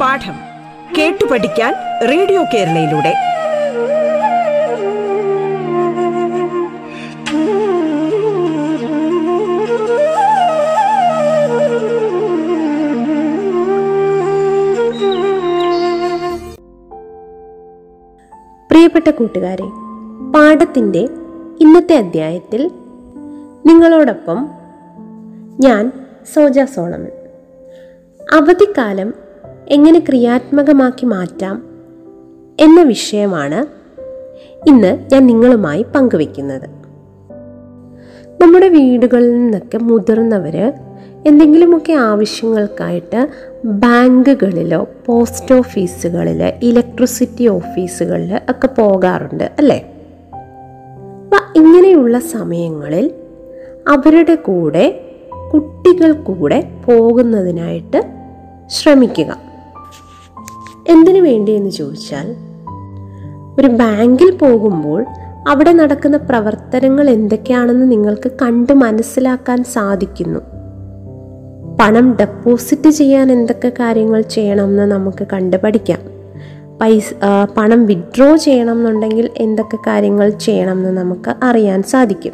പാഠം കേട്ടു പഠിക്കാൻ റേഡിയോ കേരളയിലൂടെ. പ്രിയപ്പെട്ട കൂട്ടുകാരെ പാഠത്തിന്റെ ഇന്നത്തെ അധ്യായത്തിൽ നിങ്ങളോടൊപ്പം ഞാൻ സോജ സോളമൻ. അവധിക്കാലം എങ്ങനെ ക്രിയാത്മകമാക്കി മാറ്റാം എന്ന വിഷയമാണ് ഇന്ന് ഞാൻ നിങ്ങളുമായി പങ്കുവെക്കുന്നത് നമ്മുടെ വീടുകളിൽ നിന്നൊക്കെ മുതിർന്നവർ എന്തെങ്കിലുമൊക്കെ ആവശ്യങ്ങൾക്കായിട്ട് ബാങ്കുകളിലോ പോസ്റ്റ് ഓഫീസുകളിൽ ഇലക്ട്രിസിറ്റി ഓഫീസുകളിൽ ഒക്കെ പോകാറുണ്ട് അല്ലേ? ഇങ്ങനെയുള്ള സമയങ്ങളിൽ അവരുടെ കൂടെ കുട്ടികൾ കൂടെ പോകുന്നതിനായിട്ട് ശ്രമിക്കുക. എന്തിനു വേണ്ടി എന്ന് ചോദിച്ചാൽ ഒരു ബാങ്കിൽ പോകുമ്പോൾ അവിടെ നടക്കുന്ന പ്രവർത്തനങ്ങൾ എന്തൊക്കെയാണെന്ന് നിങ്ങൾക്ക് കണ്ട് മനസ്സിലാക്കാൻ സാധിക്കുന്നു. പണം ഡെപ്പോസിറ്റ് ചെയ്യാൻ എന്തൊക്കെ കാര്യങ്ങൾ ചെയ്യണമെന്ന് നമുക്ക് കണ്ടു പഠിക്കാം പൈസ പണം വിഡ്രോ ചെയ്യണം എന്നുണ്ടെങ്കിൽ എന്തൊക്കെ കാര്യങ്ങൾ ചെയ്യണം എന്ന് നമുക്ക് അറിയാൻ സാധിക്കും.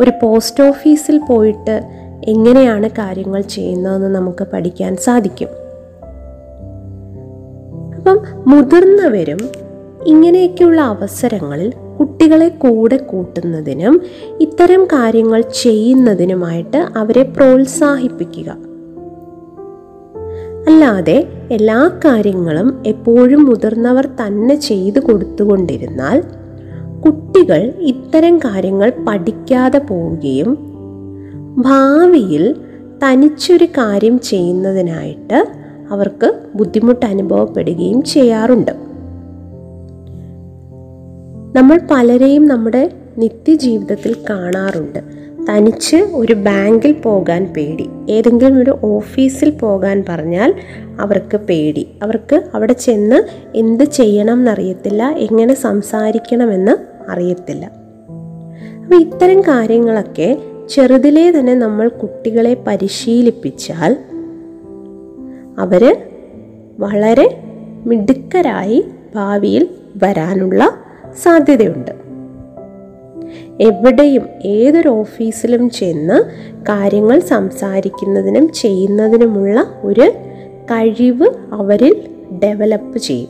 ഒരു പോസ്റ്റ് ഓഫീസിൽ പോയിട്ട് എങ്ങനെയാണ് കാര്യങ്ങൾ ചെയ്യുന്നതെന്ന് നമുക്ക് പഠിക്കാൻ സാധിക്കും. അപ്പം മുതിർന്നവരും ഇങ്ങനെയൊക്കെയുള്ള അവസരങ്ങളിൽ കുട്ടികളെ കൂടെ കൂട്ടുന്നതിനും ഇത്തരം കാര്യങ്ങൾ ചെയ്യുന്നതിനുമായിട്ട് അവരെ പ്രോത്സാഹിപ്പിക്കുക. അല്ലാതെ എല്ലാ കാര്യങ്ങളും എപ്പോഴും മുതിർന്നവർ തന്നെ ചെയ്തു കൊടുത്തുകൊണ്ടിരുന്നാൽ കുട്ടികൾ ഇത്തരം കാര്യങ്ങൾ പഠിക്കാതെ പോവുകയും ഭാവിയിൽ തനിച്ചൊരു കാര്യം ചെയ്യുന്നതിനായിട്ട് അവർക്ക് ബുദ്ധിമുട്ട് അനുഭവപ്പെടുകയും ചെയ്യാറുണ്ട്. നമ്മൾ പലരെയും നമ്മുടെ നിത്യജീവിതത്തിൽ കാണാറുണ്ട്. തനിച്ച് ഒരു ബാങ്കിൽ പോകാൻ പേടി. ഏതെങ്കിലും ഒരു ഓഫീസിൽ പോകാൻ പറഞ്ഞാൽ അവർക്ക് പേടി. അവർക്ക് അവിടെ ചെന്ന് എന്ത് ചെയ്യണം എന്നറിയത്തില്ല എങ്ങനെ സംസാരിക്കണമെന്ന് അറിയത്തില്ല. അപ്പോൾ ഇത്തരം കാര്യങ്ങളൊക്കെ ചെറുതിലേ തന്നെ നമ്മൾ കുട്ടികളെ പരിശീലിപ്പിച്ചാൽ അവർ വളരെ മിടുക്കരായി ഭാവിയിൽ വരാനുള്ള സാധ്യതയുണ്ട്. എവിടെയും ഏതൊരു ഓഫീസിലും ചെന്ന് കാര്യങ്ങൾ സംസാരിക്കുന്നതിനും ചെയ്യുന്നതിനുമുള്ള ഒരു കഴിവ് അവരിൽ ഡെവലപ്പ് ചെയ്യും.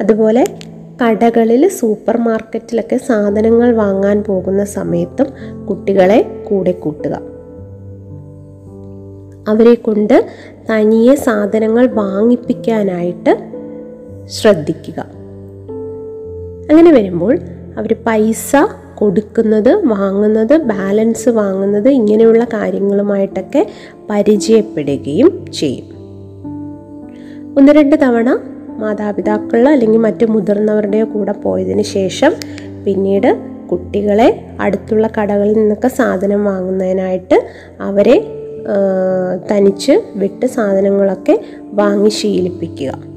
അതുപോലെ കടകളിൽ സൂപ്പർ മാർക്കറ്റിലൊക്കെ സാധനങ്ങൾ വാങ്ങാൻ പോകുന്ന സമയത്തും കുട്ടികളെ കൂടെ കൂട്ടുക. അവരെ കൊണ്ട് തനിയെ സാധനങ്ങൾ വാങ്ങിപ്പിക്കാനായിട്ട് ശ്രദ്ധിക്കുക. അങ്ങനെ വരുമ്പോൾ അവർ പൈസ കൊടുക്കുന്നത് വാങ്ങുന്നത് ബാലൻസ് വാങ്ങുന്നത് ഇങ്ങനെയുള്ള കാര്യങ്ങളുമായിട്ടൊക്കെ പരിചയപ്പെടുകയും ചെയ്യും. ഒന്ന് രണ്ട് തവണ മാതാപിതാക്കൾ അല്ലെങ്കിൽ മറ്റു മുതിർന്നവരുടെയോ കൂടെ പോയതിന് ശേഷം പിന്നീട് കുട്ടികളെ അടുത്തുള്ള കടകളിൽ നിന്നൊക്കെ സാധനം വാങ്ങുന്നതിനായിട്ട് അവരെ തനിച്ച് വിട്ട് സാധനങ്ങളൊക്കെ വാങ്ങി ശീലിപ്പിക്കുക.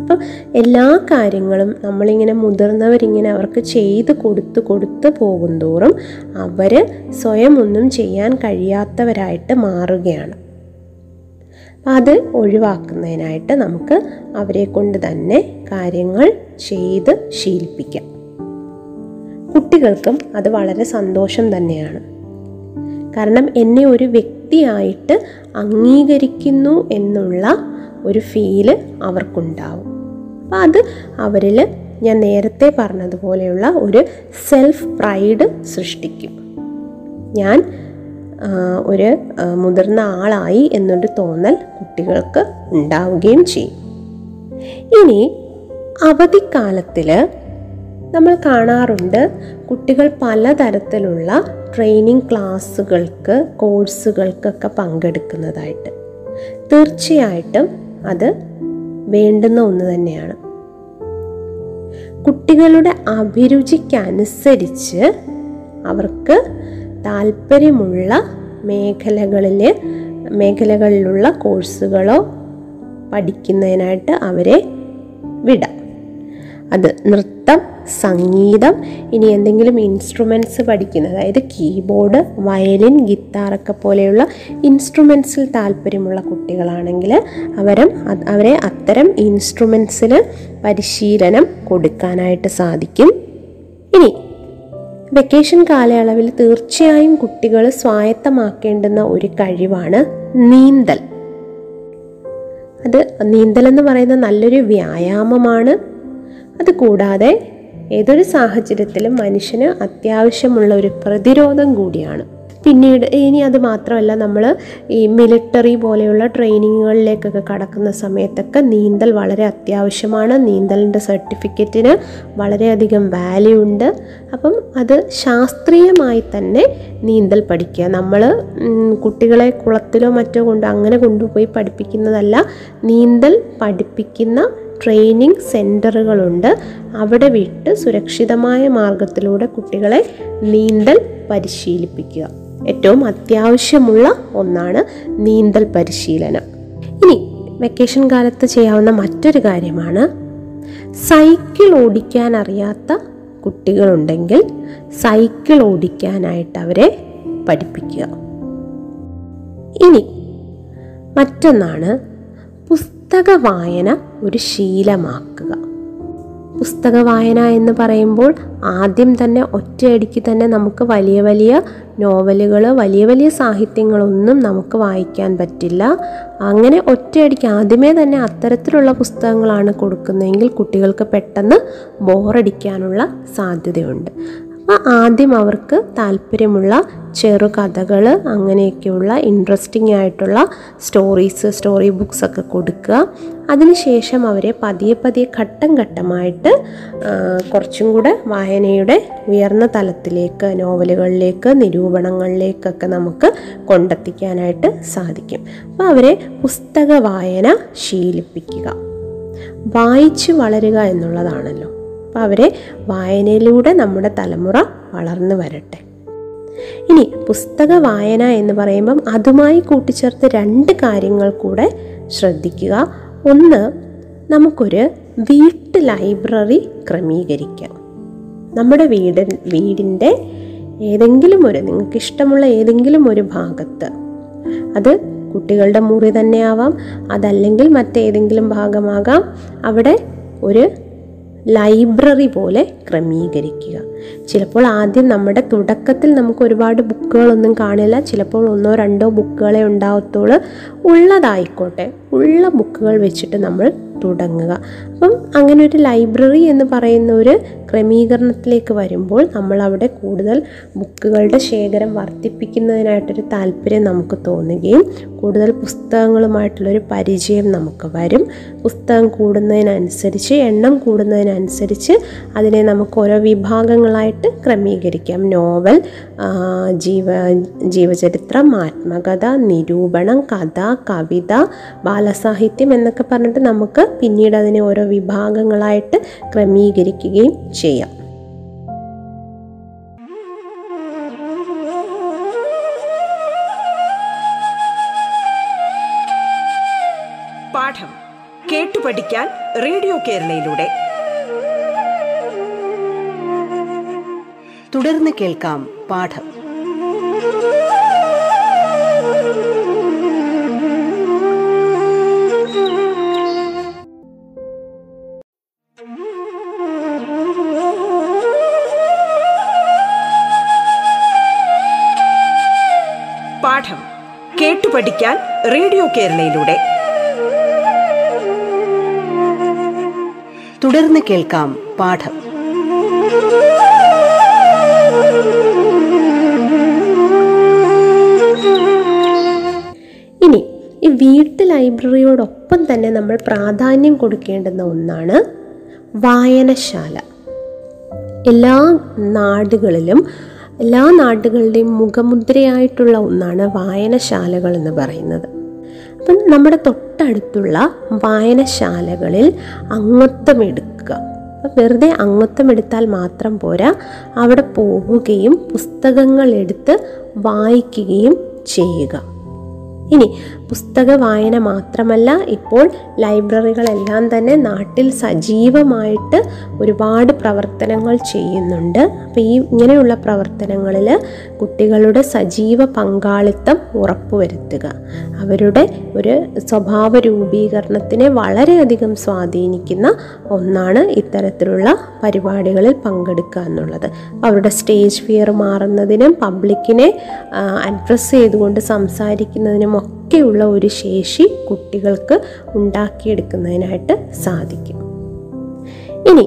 അപ്പം എല്ലാ കാര്യങ്ങളും നമ്മളിങ്ങനെ മുതിർന്നവരിങ്ങനെ അവർക്ക് ചെയ്ത് കൊടുത്ത് കൊടുത്ത് പോകുന്തോറും അവർ സ്വയം ഒന്നും ചെയ്യാൻ കഴിയാത്തവരായിട്ട് മാറുകയാണ്. അത് ഒഴിവാക്കുന്നതിനായിട്ട് നമുക്ക് അവരെ കൊണ്ട് തന്നെ കാര്യങ്ങൾ ചെയ്ത് ശീലിപ്പിക്കാം. കുട്ടികൾക്കും അത് വളരെ സന്തോഷം തന്നെയാണ്. കാരണം എന്നെ ഒരു വ്യക്തിയായിട്ട് അംഗീകരിക്കുന്നു എന്നുള്ള ഒരു ഫീൽ അവർക്കുണ്ടാവും. അപ്പം അത് അവരിൽ ഞാൻ നേരത്തെ പറഞ്ഞതുപോലെയുള്ള ഒരു സെൽഫ് പ്രൈഡ് സൃഷ്ടിക്കും. ഞാൻ ഒരു മുതിർന്ന ആളായി എന്നൊരു തോന്നൽ കുട്ടികൾക്ക് ഉണ്ടാവുകയും ചെയ്യും. ഇനി അവധിക്കാലത്തിൽ നമ്മൾ കാണാറുണ്ട് കുട്ടികൾ പലതരത്തിലുള്ള ട്രെയിനിങ് ക്ലാസ്സുകൾക്ക് കോഴ്സുകൾക്കൊക്കെ പങ്കെടുക്കുന്നതായിട്ട്. തീർച്ചയായിട്ടും അത് വേണ്ടുന്ന ഒന്ന് തന്നെയാണ്. കുട്ടികളുടെ അഭിരുചിക്കനുസരിച്ച് അവർക്ക് താല്പര്യമുള്ള മേഖലകളിൽ മേഖലകളിലുള്ള കോഴ്സുകളോ പഠിക്കുന്നതിനായിട്ട് അവരെ വിടാം. അത് നൃത്തം സംഗീതം ഇനി എന്തെങ്കിലും ഇൻസ്ട്രുമെന്റ്സ് പഠിക്കുന്നത് അതായത് കീബോർഡ് വയലിൻ ഗിത്താറൊക്കെ പോലെയുള്ള ഇൻസ്ട്രുമെൻസിൽ താല്പര്യമുള്ള കുട്ടികളാണെങ്കിൽ അവരും അവരെ അത്തരം ഇൻസ്ട്രുമെൻസിൽ പരിശീലനം കൊടുക്കാനായിട്ട് സാധിക്കും. ഇനി വെക്കേഷൻ കാലയളവിൽ തീർച്ചയായും കുട്ടികൾ സ്വായത്തമാക്കേണ്ടുന്ന ഒരു കഴിവാണ് നീന്തൽ. അത് നീന്തൽ എന്ന് പറയുന്ന നല്ലൊരു വ്യായാമമാണ്. അതുകൂടാതെ ഏതൊരു സാഹചര്യത്തിലും മനുഷ്യന് അത്യാവശ്യമുള്ള ഒരു പ്രതിരോധം കൂടിയാണ്. പിന്നീട് ഇനി അത് മാത്രമല്ല നമ്മൾ ഈ മിലിറ്ററി പോലെയുള്ള ട്രെയിനിങ്ങുകളിലേക്കൊക്കെ കടക്കുന്ന സമയത്തൊക്കെ നീന്തൽ വളരെ അത്യാവശ്യമാണ്. നീന്തലിന്റെ സർട്ടിഫിക്കറ്റിന് വളരെയധികം വാല്യൂ ഉണ്ട്. അപ്പം അത് ശാസ്ത്രീയമായി തന്നെ നീന്തൽ പഠിക്കുക. നമ്മൾ കുട്ടികളെ കുളത്തിലോ മറ്റോ കൊണ്ട് അങ്ങനെ കൊണ്ടുപോയി പഠിപ്പിക്കുന്നതല്ല നീന്തൽ പഠിപ്പിക്കുന്ന ട്രെയിനിങ് സെന്ററുകളുണ്ട് അവിടെ വിട്ട് സുരക്ഷിതമായ മാർഗത്തിലൂടെ കുട്ടികളെ നീന്തൽ പരിശീലിപ്പിക്കുക. ഏറ്റവും അത്യാവശ്യമുള്ള ഒന്നാണ് നീന്തൽ പരിശീലനം. ഇനി വെക്കേഷൻ കാലത്ത് ചെയ്യാവുന്ന മറ്റൊരു കാര്യമാണ് സൈക്കിൾ ഓടിക്കാൻ അറിയാത്ത കുട്ടികളുണ്ടെങ്കിൽ സൈക്കിൾ ഓടിക്കാനായിട്ട് അവരെ പഠിപ്പിക്കുക. ഇനി മറ്റൊന്നാണ് പുസ്തക വായന ഒരു ശീലമാക്കുക. പുസ്തക വായന എന്ന് പറയുമ്പോൾ ആദ്യം തന്നെ ഒറ്റയടിക്ക് തന്നെ നമുക്ക് വലിയ വലിയ നോവലുകൾ വലിയ വലിയ സാഹിത്യങ്ങളൊന്നും നമുക്ക് വായിക്കാൻ പറ്റില്ല. അങ്ങനെ ഒറ്റയടിക്ക് ആദ്യമേ തന്നെ അത്തരത്തിലുള്ള പുസ്തകങ്ങളാണ് കൊടുക്കുന്നതെങ്കിൽ കുട്ടികൾക്ക് പെട്ടെന്ന് ബോറടിക്കാനുള്ള സാധ്യതയുണ്ട്. ആദ്യം അവർക്ക് താല്പര്യമുള്ള ചെറുകഥകൾ അങ്ങനെയൊക്കെയുള്ള ഇൻട്രസ്റ്റിംഗ് ആയിട്ടുള്ള സ്റ്റോറീസ് സ്റ്റോറി ബുക്സ് ഒക്കെ കൊടുക്കുക. അതിനുശേഷം അവരെ പതിയെ പതിയെ ഘട്ടം ഘട്ടമായിട്ട് കുറച്ചും കൂടെ വായനയുടെ ഉയർന്ന തലത്തിലേക്ക് നോവലുകളിലേക്ക് നിരൂപണങ്ങളിലേക്കൊക്കെ നമുക്ക് കൊണ്ടെത്തിക്കാനായിട്ട് സാധിക്കും. അപ്പോൾ അവരെ പുസ്തക വായന ശീലിപ്പിക്കുക. വായിച്ച് വളരുക എന്നുള്ളതാണല്ലോ. അപ്പോൾ അവരെ വായനയിലൂടെ നമ്മുടെ തലമുറ വളർന്നു വരട്ടെ. ഇനി പുസ്തക വായന എന്ന് പറയുമ്പം അതുമായി കൂട്ടിച്ചേർത്ത് രണ്ട് കാര്യങ്ങൾ കൂടെ ശ്രദ്ധിക്കുക. ഒന്ന് നമുക്കൊരു വീട്ട് ലൈബ്രറി ക്രമീകരിക്കാം. നമ്മുടെ വീട് വീടിന്റെ ഏതെങ്കിലും ഒരു നിങ്ങൾക്ക് ഇഷ്ടമുള്ള ഏതെങ്കിലും ഒരു ഭാഗത്ത്. അത് കുട്ടികളുടെ മുറി തന്നെ ആവാം അതല്ലെങ്കിൽ മറ്റേതെങ്കിലും ഭാഗമാകാം. അവിടെ ഒരു ലൈബ്രറി പോലെ ക്രമീകരിക്കുക. ചിലപ്പോൾ ആദ്യം നമ്മുടെ തുടക്കത്തിൽ നമുക്ക് ഒരുപാട് ബുക്കുകളൊന്നും കാണില്ല. ചിലപ്പോൾ ഒന്നോ രണ്ടോ ബുക്കുകളെ ഉണ്ടാവത്തുള്ളൂ ഉള്ളതായിക്കോട്ടെ. ഉള്ള ബുക്കുകൾ വെച്ചിട്ട് നമ്മൾ തുടങ്ങുക. അപ്പം അങ്ങനെ ഒരു ലൈബ്രറി എന്ന് പറയുന്ന ഒരു ക്രമീകരണത്തിലേക്ക് വരുമ്പോൾ നമ്മൾ അവിടെ കൂടുതൽ ബുക്കുകളുടെ ശേഖരം വർദ്ധിപ്പിക്കുന്നതിനായിട്ടൊരു താല്പര്യം നമുക്ക് തോന്നുകയും കൂടുതൽ പുസ്തകങ്ങളുമായിട്ടുള്ളൊരു പരിചയം നമുക്ക് വരും. പുസ്തകം കൂടുന്നതിനനുസരിച്ച് എണ്ണം കൂടുന്നതിനനുസരിച്ച് അതിനെ നമുക്ക് ഓരോ വിഭാഗങ്ങളായിട്ട് ക്രമീകരിക്കാം. നോവൽ ജീവ ജീവചരിത്രം ആത്മകഥ നിരൂപണം കഥ കവിത ബാലസാഹിത്യം എന്നൊക്കെ പറഞ്ഞിട്ട് നമുക്ക് പിന്നീട് അതിനെ ഓരോ വിഭാഗങ്ങളായിട്ട് ക്രമീകരിക്കുകയും ചെയ്യാം. പാഠം കേട്ടു പഠിക്കാൻ റേഡിയോ കേരളയിലൂടെ. തുടർന്ന് കേൾക്കാം പാഠം. പാഠം കേട്ടു പഠിക്കാൻ റേഡിയോ കേരളയിലൂടെ. തുടർന്ന് കേൾക്കാം പാഠം. ഇനി ഈ വീട്ടു ലൈബ്രറിയോടൊപ്പം തന്നെ നമ്മൾ പ്രാധാന്യം കൊടുക്കേണ്ടുന്ന ഒന്നാണ് വായനശാല. എല്ലാ നാടുകളിലും എല്ലാ നാടുകളുടെയും മുഖമുദ്രയായിട്ടുള്ള ഒന്നാണ് വായനശാലകൾ എന്ന് പറയുന്നത്. അപ്പം നമ്മുടെ തൊട്ടടുത്തുള്ള വായനശാലകളിൽ അംഗത്വം എടുക്കുക. അപ്പം വെറുതെ അംഗത്വം എടുത്താൽ മാത്രം പോരാ അവിടെ പോവുകയും പുസ്തകങ്ങൾ എടുത്ത് വായിക്കുകയും ചെയ്യുക. ഇനി പുസ്തക വായന മാത്രമല്ല ഇപ്പോൾ ലൈബ്രറികളെല്ലാം തന്നെ നാട്ടിൽ സജീവമായിട്ട് ഒരുപാട് പ്രവർത്തനങ്ങൾ ചെയ്യുന്നുണ്ട്. അപ്പോൾ ഈ ഇങ്ങനെയുള്ള പ്രവർത്തനങ്ങളിൽ കുട്ടികളുടെ സജീവ പങ്കാളിത്തം ഉറപ്പുവരുത്തുക. അവരുടെ ഒരു സ്വഭാവ രൂപീകരണത്തിനെ വളരെയധികം സ്വാധീനിക്കുന്ന ഒന്നാണ് ഇത്തരത്തിലുള്ള പരിപാടികളിൽ പങ്കെടുക്കുക എന്നുള്ളത്. അവരുടെ സ്റ്റേജ് ഫിയർ മാറുന്നതിനും പബ്ലിക്കിനെ അഡ്രസ്സ് ചെയ്തുകൊണ്ട് സംസാരിക്കുന്നതിനും ഒക്കെയുള്ള ഒരു ശേഷി കുട്ടികൾക്ക് ഉണ്ടാക്കിയെടുക്കുന്നതിനായിട്ട് സാധിക്കും. ഇനി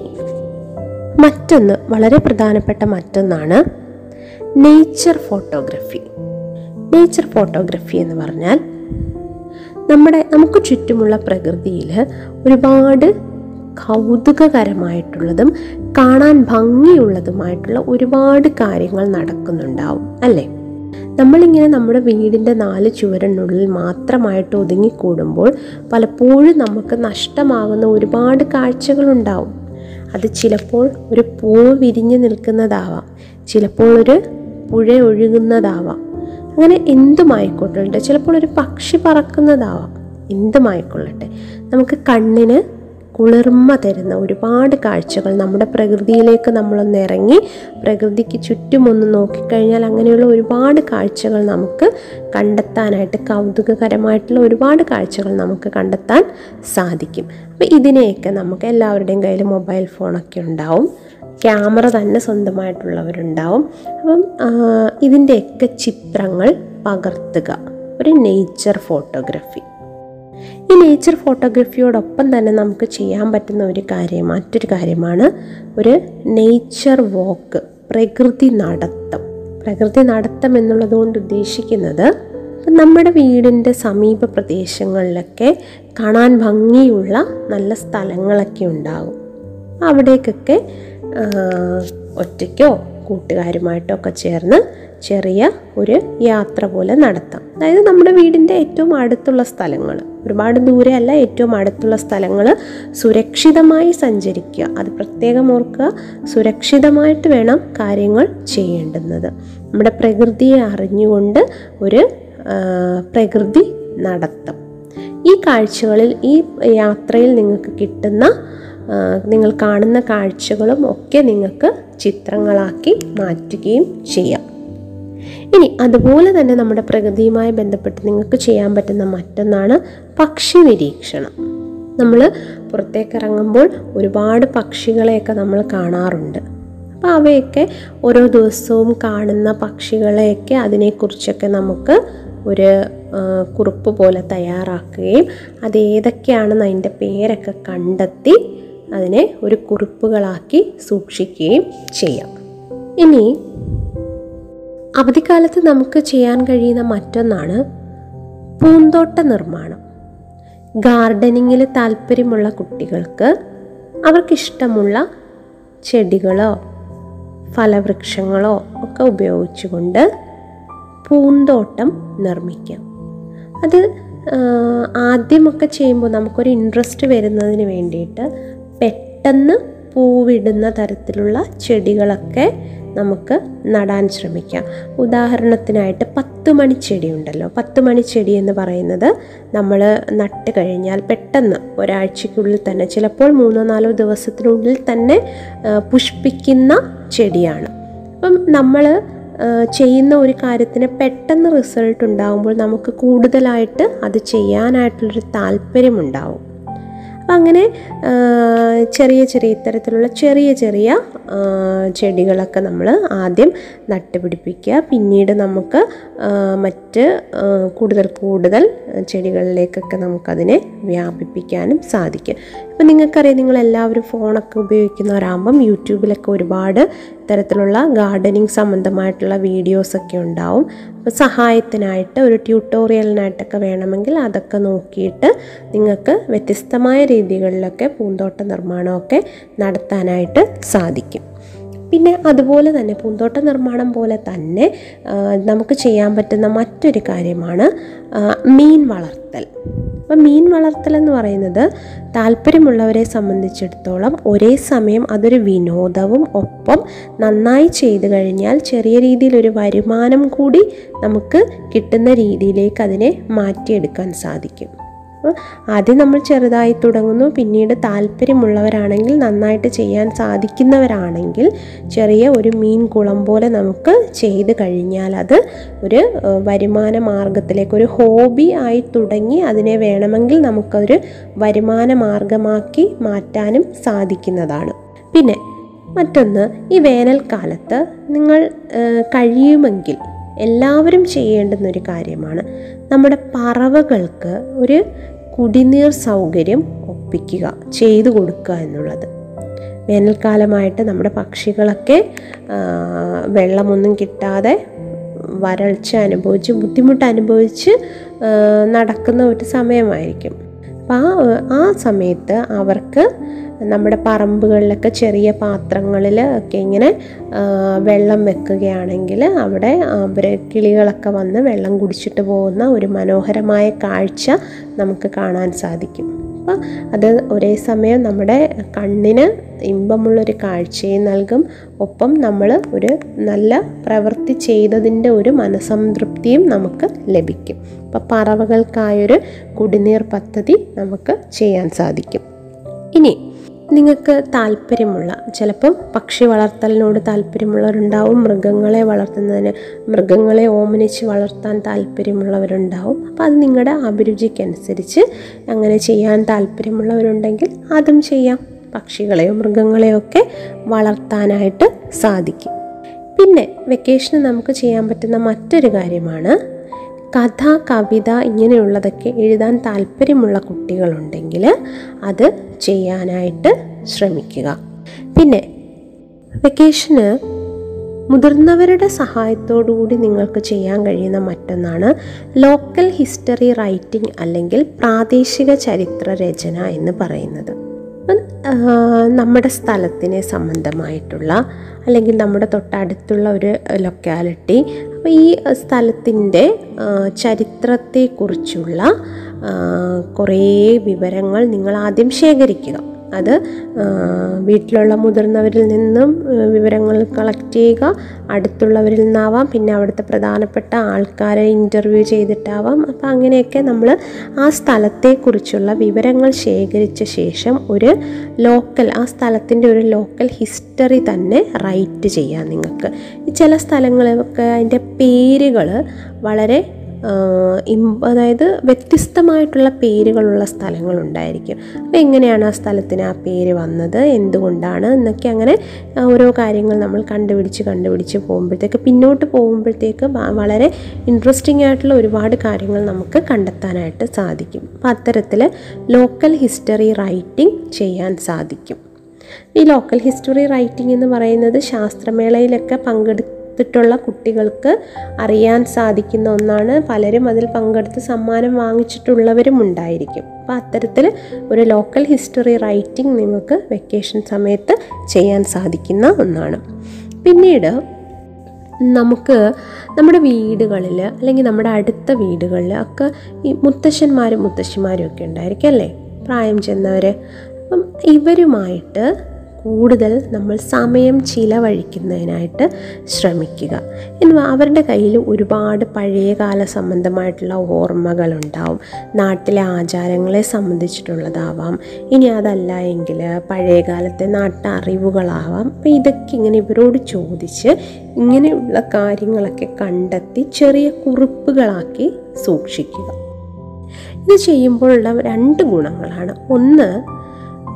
മറ്റൊന്ന് വളരെ പ്രധാനപ്പെട്ട മറ്റൊന്നാണ് നേച്ചർ ഫോട്ടോഗ്രഫി. നേച്ചർ ഫോട്ടോഗ്രഫി എന്ന് പറഞ്ഞാൽ നമ്മുടെ നമുക്ക് ചുറ്റുമുള്ള പ്രകൃതിയിൽ ഒരുപാട് കൗതുകകരമായിട്ടുള്ളതും കാണാൻ ഭംഗിയുള്ളതുമായിട്ടുള്ള ഒരുപാട് കാര്യങ്ങൾ നടക്കുന്നുണ്ടാവും അല്ലേ? നമ്മളിങ്ങനെ നമ്മുടെ വീടിന്റെ നാല് ചുവരിനുള്ളിൽ മാത്രമായിട്ട് ഒതുങ്ങിക്കൂടുമ്പോൾ പലപ്പോഴും നമുക്ക് നഷ്ടമാകുന്ന ഒരുപാട് കാഴ്ചകളുണ്ടാവും. അത് ചിലപ്പോൾ ഒരു പൂവ് വിരിഞ്ഞു നിൽക്കുന്നതാവാം. ചിലപ്പോൾ ഒരു പുഴ ഒഴുകുന്നതാവാം. അങ്ങനെ എന്തുമായിക്കൊള്ളട്ടെ? ചിലപ്പോൾ ഒരു പക്ഷി പറക്കുന്നതാവാം. എന്തുമായിക്കൊള്ളട്ടെ? നമുക്ക് കണ്ണിന് കുളിർമ തരുന്ന ഒരുപാട് കാഴ്ചകൾ നമ്മുടെ പ്രകൃതിയിലേക്ക് നമ്മളൊന്ന് ഇറങ്ങി പ്രകൃതിക്ക് ചുറ്റുമൊന്ന് നോക്കിക്കഴിഞ്ഞാൽ അങ്ങനെയുള്ള ഒരുപാട് കാഴ്ചകൾ നമുക്ക് കണ്ടെത്താനായിട്ട് കൗതുകകരമായിട്ടുള്ള ഒരുപാട് കാഴ്ചകൾ നമുക്ക് കണ്ടെത്താൻ സാധിക്കും. അപ്പോൾ ഇതിനെയൊക്കെ നമുക്ക് എല്ലാവരുടെയും കയ്യിൽ മൊബൈൽ ഫോണൊക്കെ ഉണ്ടാവും. ക്യാമറ തന്നെ സ്വന്തമായിട്ടുള്ളവരുണ്ടാവും. അപ്പം ഇതിന്റെയൊക്കെ ചിത്രങ്ങൾ പകർത്തുക. ഒരു നേച്ചർ ഫോട്ടോഗ്രഫി ഈ നേച്ചർ ഫോട്ടോഗ്രഫിയോടൊപ്പം തന്നെ നമുക്ക് ചെയ്യാൻ പറ്റുന്ന ഒരു കാര്യം മറ്റൊരു കാര്യമാണ് ഒരു നേച്ചർ വോക്ക് പ്രകൃതി നടത്തം. പ്രകൃതി നടത്തം എന്നുള്ളത് കൊണ്ട് ഉദ്ദേശിക്കുന്നത് നമ്മുടെ വീടിന്റെ സമീപ പ്രദേശങ്ങളിലൊക്കെ കാണാൻ ഭംഗിയുള്ള നല്ല സ്ഥലങ്ങളൊക്കെ ഉണ്ടാകും. അവിടേക്കൊക്കെ ഒറ്റയ്ക്കോ കൂട്ടുകാരുമായിട്ടോ ഒക്കെ ചേർന്ന് ചെറിയ ഒരു യാത്ര പോലെ നടത്താം. അതായത് നമ്മുടെ വീടിന്റെ ഏറ്റവും അടുത്തുള്ള സ്ഥലങ്ങൾ ഒരുപാട് ദൂരെയല്ല ഏറ്റവും അടുത്തുള്ള സ്ഥലങ്ങൾ സുരക്ഷിതമായി സഞ്ചരിക്കുക. അത് പ്രത്യേകം ഓർക്കുക സുരക്ഷിതമായിട്ട് വേണം കാര്യങ്ങൾ ചെയ്യേണ്ടുന്നത്. നമ്മുടെ പ്രകൃതിയെ അറിഞ്ഞുകൊണ്ട് ഒരു പ്രകൃതി നടത്തം. ഈ കാഴ്ചകളിൽ ഈ യാത്രയിൽ നിങ്ങൾക്ക് കിട്ടുന്ന നിങ്ങൾ കാണുന്ന കാഴ്ചകളും ഒക്കെ നിങ്ങൾക്ക് ചിത്രങ്ങളാക്കി മാറ്റുകയും ചെയ്യാം. ഇനി അതുപോലെ തന്നെ നമ്മുടെ പ്രകൃതിയുമായി ബന്ധപ്പെട്ട് നിങ്ങൾക്ക് ചെയ്യാൻ പറ്റുന്ന മറ്റൊന്നാണ് പക്ഷി നിരീക്ഷണം. നമ്മൾ പുറത്തേക്ക് ഇറങ്ങുമ്പോൾ ഒരുപാട് പക്ഷികളെയൊക്കെ നമ്മൾ കാണാറുണ്ട്. അപ്പോൾ അവയൊക്കെ ഓരോ ദിവസവും കാണുന്ന പക്ഷികളെയൊക്കെ അതിനെക്കുറിച്ചൊക്കെ നമുക്ക് ഒരു കുറിപ്പ് പോലെ തയ്യാറാക്കുകയും അത് ഏതൊക്കെയാണെന്ന് അതിന്റെ പേരൊക്കെ കണ്ടെത്തി അതിനെ ഒരു കുറിപ്പുകളാക്കി സൂക്ഷിക്കുകയും ചെയ്യാം. ഇനി അവധിക്കാലത്ത് നമുക്ക് ചെയ്യാൻ കഴിയുന്ന മറ്റൊന്നാണ് പൂന്തോട്ട നിർമ്മാണം. ഗാർഡനിങ്ങിൽ താല്പര്യമുള്ള കുട്ടികൾക്ക് അവർക്കിഷ്ടമുള്ള ചെടികളോ ഫലവൃക്ഷങ്ങളോ ഒക്കെ ഉപയോഗിച്ചുകൊണ്ട് പൂന്തോട്ടം നിർമ്മിക്കാം. അത് ആദ്യമൊക്കെ ചെയ്യുമ്പോൾ നമുക്കൊരു ഇൻട്രസ്റ്റ് വരുന്നതിന് വേണ്ടിയിട്ട് പെട്ടെന്ന് പൂവിടുന്ന തരത്തിലുള്ള ചെടികളൊക്കെ നമുക്ക് നടാൻ ശ്രമിക്കാം. ഉദാഹരണത്തിനായിട്ട് പത്ത് മണി ചെടി ഉണ്ടല്ലോ. പത്ത് മണി ചെടി എന്ന് പറയുന്നത് നമ്മൾ നട്ട് കഴിഞ്ഞാൽ പെട്ടെന്ന് ഒരാഴ്ചയ്ക്കുള്ളിൽ തന്നെ ചിലപ്പോൾ മൂന്നോ നാലോ ദിവസത്തിനുള്ളിൽ തന്നെ പുഷ്പിക്കുന്ന ചെടിയാണ്. അപ്പം നമ്മൾ ചെയ്യുന്ന ഒരു കാര്യത്തിന് പെട്ടെന്ന് റിസൾട്ട് ഉണ്ടാകുമ്പോൾ നമുക്ക് കൂടുതലായിട്ട് അത് ചെയ്യാനായിട്ടുള്ളൊരു താല്പര്യമുണ്ടാവും. അങ്ങനെ ചെറിയ ചെറിയ ഇത്തരത്തിലുള്ള ചെറിയ ചെറിയ ചെടികളൊക്കെ നമ്മൾ ആദ്യം നട്ടുപിടിപ്പിക്കുക. പിന്നീട് നമുക്ക് മറ്റ് കൂടുതൽ കൂടുതൽ ചെടികളിലേക്കൊക്കെ നമുക്കതിനെ വ്യാപിപ്പിക്കാനും സാധിക്കും. ഇപ്പം നിങ്ങൾക്കറിയാം നിങ്ങളെല്ലാവരും ഫോണൊക്കെ ഉപയോഗിക്കുന്നവരാകുമ്പം യൂട്യൂബിലൊക്കെ ഒരുപാട് തരത്തിലുള്ള ഗാർഡനിങ് സംബന്ധമായിട്ടുള്ള വീഡിയോസൊക്കെ ഉണ്ടാവും. അപ്പോൾ സഹായത്തിനായിട്ട് ഒരു ട്യൂട്ടോറിയലിനായിട്ടൊക്കെ വേണമെങ്കിൽ അതൊക്കെ നോക്കിയിട്ട് നിങ്ങൾക്ക് വ്യത്യസ്തമായ രീതികളിലൊക്കെ പൂന്തോട്ട നിർമ്മാണമൊക്കെ നടത്താനായിട്ട് സാധിക്കും. പിന്നെ അതുപോലെ തന്നെ പൂന്തോട്ട നിർമ്മാണം പോലെ തന്നെ നമുക്ക് ചെയ്യാൻ പറ്റുന്ന മറ്റൊരു കാര്യമാണ് മീൻ വളർത്തൽ. അപ്പം മീൻ വളർത്തൽ എന്ന് പറയുന്നത് താല്പര്യമുള്ളവരെ സംബന്ധിച്ചിടത്തോളം ഒരേ സമയം അതൊരു വിനോദവും ഒപ്പം നന്നായി ചെയ്തു കഴിഞ്ഞാൽ ചെറിയ രീതിയിലൊരു വരുമാനം കൂടി നമുക്ക് കിട്ടുന്ന രീതിയിലേക്ക് അതിനെ മാറ്റിയെടുക്കാൻ സാധിക്കും. ആദ്യം നമ്മൾ ചെറുതായി തുടങ്ങുന്നു. പിന്നീട് താല്പര്യമുള്ളവരാണെങ്കിൽ നന്നായിട്ട് ചെയ്യാൻ സാധിക്കുന്നവരാണെങ്കിൽ ചെറിയ ഒരു മീൻ കുളം പോലെ നമുക്ക് ചെയ്ത് കഴിഞ്ഞാൽ അത് ഒരു വരുമാന മാർഗത്തിലേക്ക് ഒരു ഹോബി ആയി തുടങ്ങി അതിനെ വേണമെങ്കിൽ നമുക്കൊരു വരുമാന മാർഗമാക്കി മാറ്റാനും സാധിക്കുന്നതാണ്. പിന്നെ മറ്റൊന്ന് ഈ വേനൽക്കാലത്ത് നിങ്ങൾ കഴിയുമെങ്കിൽ എല്ലാവരും ചെയ്യേണ്ടുന്ന ഒരു കാര്യമാണ്. നമ്മുടെ പറവകൾക്ക് ഒരു കുടിനീർ സൗകര്യം ഒപ്പിക്കുക ചെയ്തു കൊടുക്കുക എന്നുള്ളത്. വേനൽക്കാലമായിട്ട് നമ്മുടെ പക്ഷികളൊക്കെ വെള്ളമൊന്നും കിട്ടാതെ വരൾച്ച അനുഭവിച്ച് ബുദ്ധിമുട്ട് അനുഭവിച്ച് നടക്കുന്ന ഒരു സമയമായിരിക്കും. അപ്പോൾ ആ ആ സമയത്ത് അവർക്ക് നമ്മുടെ പറമ്പുകളിലൊക്കെ ചെറിയ പാത്രങ്ങളിൽ ഒക്കെ ഇങ്ങനെ വെള്ളം വെക്കുകയാണെങ്കിൽ അവിടെ അവർ കിളികളൊക്കെ വന്ന് വെള്ളം കുടിച്ചിട്ട് പോകുന്ന ഒരു മനോഹരമായ കാഴ്ച നമുക്ക് കാണാൻ സാധിക്കും. അപ്പോൾ അത് ഒരേ സമയം നമ്മുടെ കണ്ണിന് ഇമ്പമുള്ളൊരു കാഴ്ചയും നൽകും. ഒപ്പം നമ്മൾ ഒരു നല്ല പ്രവൃത്തി ചെയ്തതിന്റെ ഒരു മനസംതൃപ്തിയും നമുക്ക് ലഭിക്കും. അപ്പോൾ പറവകൾക്കായൊരു കുടിനീർ പദ്ധതി നമുക്ക് ചെയ്യാൻ സാധിക്കും. ഇനി നിങ്ങൾക്ക് താല്പര്യമുള്ള ചിലപ്പം പക്ഷി വളർത്തലിനോട് താല്പര്യമുള്ളവരുണ്ടാവും മൃഗങ്ങളെ വളർത്തുന്നതിന് മൃഗങ്ങളെ ഓമനിച്ച് വളർത്താൻ താല്പര്യമുള്ളവരുണ്ടാവും. അപ്പോൾ അത് നിങ്ങളുടെ അഭിരുചിക്കനുസരിച്ച് അങ്ങനെ ചെയ്യാൻ താല്പര്യമുള്ളവരുണ്ടെങ്കിൽ അതും ചെയ്യാം. പക്ഷികളെയോ മൃഗങ്ങളെയോ ഒക്കെ വളർത്താനായിട്ട് സാധിക്കും. പിന്നെ വെക്കേഷന് നമുക്ക് ചെയ്യാൻ പറ്റുന്ന മറ്റൊരു കാര്യമാണ് കഥ കവിത ഇങ്ങനെയുള്ളതൊക്കെ എഴുതാൻ താല്പര്യമുള്ള കുട്ടികളുണ്ടെങ്കിൽ അത് ചെയ്യാനായിട്ട് ശ്രമിക്കുക. പിന്നെ വെക്കേഷന് മുതിർന്നവരുടെ കൂടി നിങ്ങൾക്ക് ചെയ്യാൻ കഴിയുന്ന മറ്റൊന്നാണ് ലോക്കൽ ഹിസ്റ്ററി റൈറ്റിംഗ് അല്ലെങ്കിൽ പ്രാദേശിക ചരിത്ര രചന എന്ന് പറയുന്നത്. നമ്മുടെ സ്ഥലത്തിനെ സംബന്ധമായിട്ടുള്ള അല്ലെങ്കിൽ നമ്മുടെ തൊട്ടടുത്തുള്ള ഒരു ലൊക്കാലിറ്റി അപ്പോൾ ഈ സ്ഥലത്തിന്റെ ചരിത്രത്തെക്കുറിച്ചുള്ള കുറേ വിവരങ്ങൾ നിങ്ങൾ ആദ്യം ശേഖരിക്കുക. അത് വീട്ടിലുള്ള മുതിർന്നവരിൽ നിന്നും വിവരങ്ങൾ കളക്ട് ചെയ്യുക. അടുത്തുള്ളവരിൽ നിന്നാവാം. പിന്നെ അവിടുത്തെ പ്രധാനപ്പെട്ട ആൾക്കാരെ ഇന്റർവ്യൂ ചെയ്തിട്ടാവാം. അപ്പോൾ അങ്ങനെയൊക്കെ നമ്മൾ ആ സ്ഥലത്തെക്കുറിച്ചുള്ള വിവരങ്ങൾ ശേഖരിച്ച ശേഷം ഒരു ലോക്കൽ ആ സ്ഥലത്തിന്റെ ഒരു ലോക്കൽ ഹിസ്റ്ററി തന്നെ റൈറ്റ് ചെയ്യാം നിങ്ങൾക്ക്. ചില സ്ഥലങ്ങളൊക്കെ അതിന്റെ പേരുകൾ വളരെ അതായത് വ്യത്യസ്തമായിട്ടുള്ള പേരുകളുള്ള സ്ഥലങ്ങളുണ്ടായിരിക്കും. അപ്പോൾ എങ്ങനെയാണ് ആ സ്ഥലത്തിന് ആ പേര് വന്നത്? എന്തുകൊണ്ടാണ്? എന്നൊക്കെ അങ്ങനെ ഓരോ കാര്യങ്ങൾ നമ്മൾ കണ്ടുപിടിച്ച് കണ്ടുപിടിച്ച് പോകുമ്പോഴത്തേക്ക് പിന്നോട്ട് പോകുമ്പോഴത്തേക്ക് വളരെ ഇൻട്രസ്റ്റിംഗ് ആയിട്ടുള്ള ഒരുപാട് കാര്യങ്ങൾ നമുക്ക് കണ്ടെത്താനായിട്ട് സാധിക്കും. അപ്പോൾ അത്തരത്തിൽ ലോക്കൽ ഹിസ്റ്ററി റൈറ്റിംഗ് ചെയ്യാൻ സാധിക്കും. ഈ ലോക്കൽ ഹിസ്റ്ററി റൈറ്റിംഗ് എന്ന് പറയുന്നത് ശാസ്ത്രമേളയിലൊക്കെ പങ്കെടുത്തിട്ടുള്ള കുട്ടികൾക്ക് അറിയാൻ സാധിക്കുന്ന ഒന്നാണ്. പലരും അതിൽ പങ്കെടുത്ത് സമ്മാനം വാങ്ങിച്ചിട്ടുള്ളവരും ഉണ്ടായിരിക്കും. അപ്പോൾ അത്തരത്തിൽ ഒരു ലോക്കൽ ഹിസ്റ്ററി റൈറ്റിംഗ് നിങ്ങൾക്ക് വെക്കേഷൻ സമയത്ത് ചെയ്യാൻ സാധിക്കുന്ന ഒന്നാണ്. പിന്നീട് നമുക്ക് നമ്മുടെ വീടുകളിൽ അല്ലെങ്കിൽ നമ്മുടെ അടുത്ത വീടുകളിൽ ഒക്കെ ഈ മുത്തശ്ശന്മാരും മുത്തശ്ശിമാരും ഒക്കെ ഉണ്ടായിരിക്കും അല്ലേ? പ്രായം ചെന്നവർ അപ്പം ഇവരുമായിട്ട് കൂടുതൽ നമ്മൾ സമയം ചിലവഴിക്കുന്നതിനായിട്ട് ശ്രമിക്കുക. എന്നു അവരുടെ കയ്യിൽ ഒരുപാട് പഴയകാല സംബന്ധമായിട്ടുള്ള ഓർമ്മകളുണ്ടാവും. നാട്ടിലെ ആചാരങ്ങളെ സംബന്ധിച്ചിട്ടുള്ളതാവാം. ഇനി അതല്ല എങ്കിൽ പഴയകാലത്തെ നാട്ടറിവുകളാവാം. അപ്പം ഇതൊക്കെ ഇങ്ങനെ ഇവരോട് ചോദിച്ച് ഇങ്ങനെയുള്ള കാര്യങ്ങളൊക്കെ കണ്ടെത്തി ചെറിയ കുറിപ്പുകളാക്കി സൂക്ഷിക്കുക. ഇത് ചെയ്യുമ്പോഴുള്ള രണ്ട് ഗുണങ്ങളാണ്. ഒന്ന്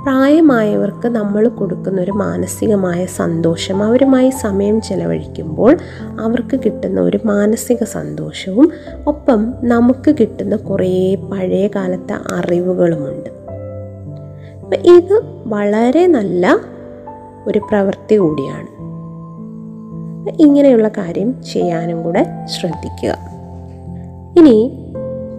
പ്രായമായവർക്ക് നമ്മൾ കൊടുക്കുന്ന ഒരു മാനസികമായ സന്തോഷം അവരുമായി സമയം ചെലവഴിക്കുമ്പോൾ അവർക്ക് കിട്ടുന്ന ഒരു മാനസിക സന്തോഷവും ഒപ്പം നമുക്ക് കിട്ടുന്ന കുറേ പഴയ കാലത്തെ അറിവുകളുമുണ്ട്. അപ്പം ഇത് വളരെ നല്ല ഒരു പ്രവൃത്തി കൂടിയാണ്. ഇങ്ങനെയുള്ള കാര്യം ചെയ്യാനും കൂടെ ശ്രദ്ധിക്കുക. ഇനി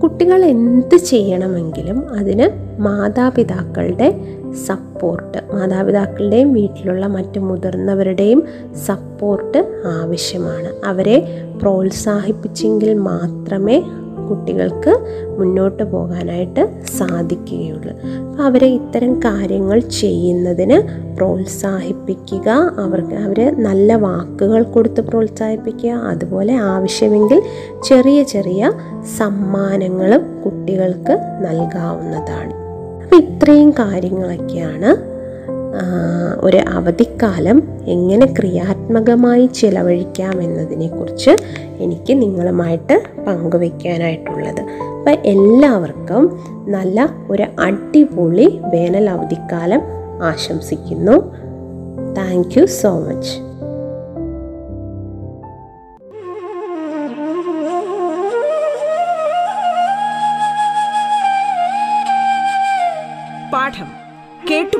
കുട്ടികൾ എന്ത് ചെയ്യണമെങ്കിലും അതിന് മാതാപിതാക്കളുടെ സപ്പോർട്ട്. മാതാപിതാക്കളുടെയും വീട്ടിലുള്ള മറ്റ് മുതിർന്നവരുടെയും സപ്പോർട്ട് ആവശ്യമാണ്. അവരെ പ്രോത്സാഹിപ്പിച്ചെങ്കിൽ മാത്രമേ കുട്ടികൾക്ക് മുന്നോട്ട് പോകാനായിട്ട് സാധിക്കുകയുള്ളൂ. അപ്പോൾ അവരെ ഇത്തരം കാര്യങ്ങൾ ചെയ്യുന്നതിന് പ്രോത്സാഹിപ്പിക്കുക അവർക്ക് അവരെ നല്ല വാക്കുകൾ കൊടുത്ത് പ്രോത്സാഹിപ്പിക്കുക അതുപോലെ ആവശ്യമെങ്കിൽ ചെറിയ ചെറിയ സമ്മാനങ്ങളും കുട്ടികൾക്ക് നൽകാവുന്നതാണ്. അപ്പോൾ ഇത്രയും കാര്യങ്ങളൊക്കെയാണ് ഒരു അവധിക്കാലം എങ്ങനെ ക്രിയാത്മകമായി ചിലവഴിക്കാം എന്നതിനെക്കുറിച്ച് എനിക്ക് നിങ്ങളുമായിട്ട് പങ്കുവയ്ക്കാനായിട്ടുള്ളത്. അപ്പം എല്ലാവർക്കും നല്ല ഒരു അടിപൊളി വേനൽ അവധിക്കാലം ആശംസിക്കുന്നു. Thank you so much